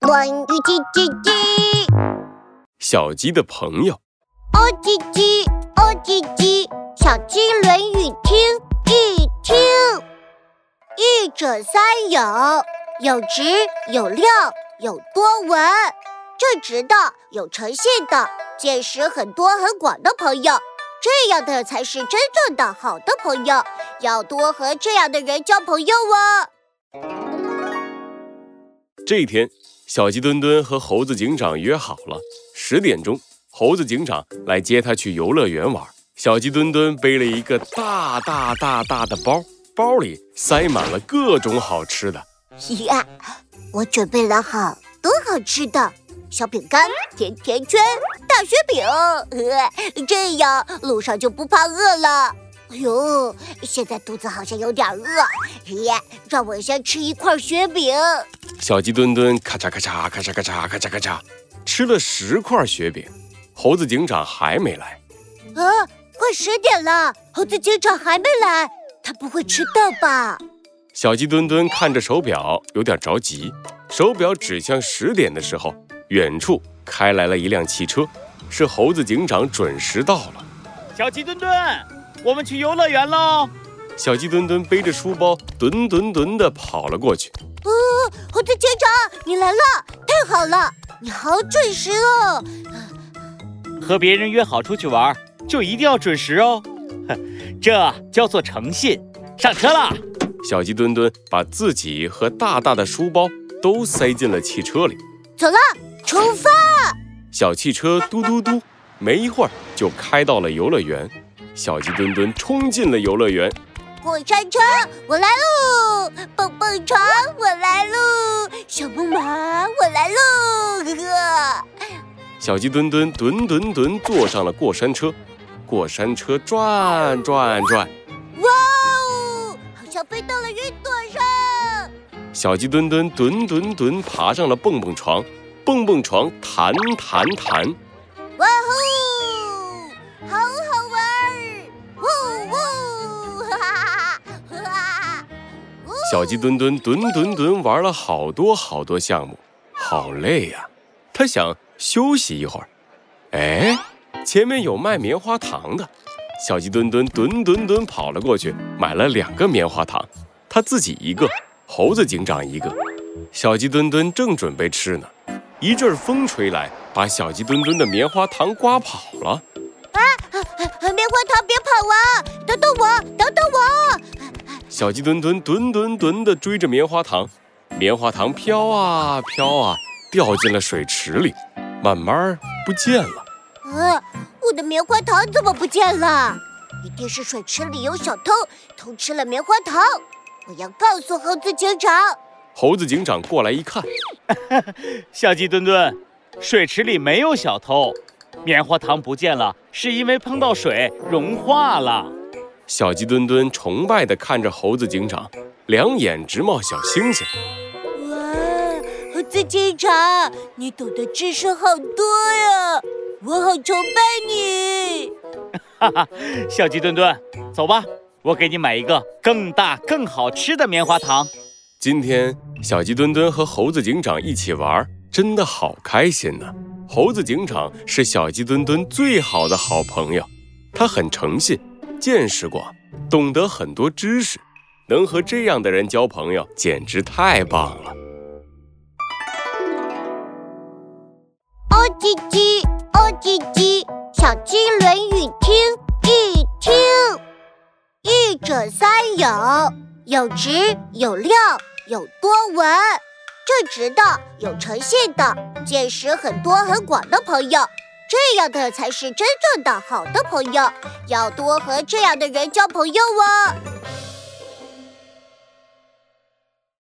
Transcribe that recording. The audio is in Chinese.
乱语叽叽叽，小鸡的朋友。哦叽叽，哦叽叽，小鸡论语听一听。一者三有，有直有量有多闻。正直的，有诚信的，见识很多很广的朋友，这样的才是真正的好的朋友。要多和这样的人交朋友哦。这一天，小鸡墩墩和猴子警长约好了十点钟，猴子警长来接他去游乐园玩。小鸡墩墩背了一个大大大大的包，包里塞满了各种好吃的。呀，我准备了好多好吃的，小饼干、甜甜圈、大雪饼，呃，这样路上就不怕饿了。哎呦，现在肚子好像有点饿，耶，让我先吃一块雪饼。小鸡墩墩咔嚓咔嚓咔嚓咔嚓咔嚓咔嚓吃了十块雪饼，猴子警长还没来。啊，快十点了，猴子警长还没来，他不会迟到吧？小鸡墩墩看着手表，有点着急。手表指向十点的时候，远处开来了一辆汽车，是猴子警长准时到了。小鸡墩墩，我们去游乐园喽！小鸡墩墩背着书包，墩墩墩地跑了过去。哦，猴子警长，你来了，太好了，你好准时哦。和别人约好出去玩，就一定要准时哦。哼，这叫做诚信。上车啦！小鸡墩墩把自己和大大的书包都塞进了汽车里。走了，出发！小汽车嘟嘟嘟，没一会儿就开到了游乐园。小鸡墩墩冲进了游乐园。过山车，我来喽！小鸡墩墩墩墩墩坐上了过山车，过山车转转转，哇哦，好像飞到了云朵上。小鸡墩墩墩墩墩爬上了蹦蹦床，蹦蹦床弹弹弹，哇哦，好好玩儿！呜呜，哈哈哈哈哈！呜小鸡墩墩墩墩墩玩了好多好多项目，好累呀、他想休息一会儿。哎，前面有卖棉花糖的，小鸡墩墩墩墩墩跑了过去，买了两个棉花糖，他自己一个，猴子警长一个。小鸡墩墩正准备吃呢，一阵风吹来，把小鸡墩墩的棉花糖刮跑了。啊棉花糖别跑啊！等等我，等等我！小鸡墩墩墩墩墩地追着棉花糖，棉花糖飘啊飘啊，掉进了水池里，慢慢不见了。啊，我的棉花糖怎么不见了？一定是水池里有小偷偷吃了棉花糖！我要告诉猴子警长。猴子警长过来一看，小鸡墩墩，水池里没有小偷，棉花糖不见了，是因为碰到水融化了。小鸡墩墩崇拜地看着猴子警长，两眼直冒小星星。子警长，你懂得知识好多呀！我好崇拜你。哈哈，小鸡墩墩，走吧，我给你买一个更大更好吃的棉花糖。今天小鸡墩墩和猴子警长一起玩，真的好开心呢。猴子警长是小鸡墩墩最好的好朋友，他很诚信，见识广，懂得很多知识，能和这样的人交朋友，简直太棒了。叽叽，哦叽叽，小鸡论语听一听。一者三有，有直有料有多闻。正直的，有诚信的，见识很多很广的朋友，这样的才是真正的好的朋友。要多和这样的人交朋友哦。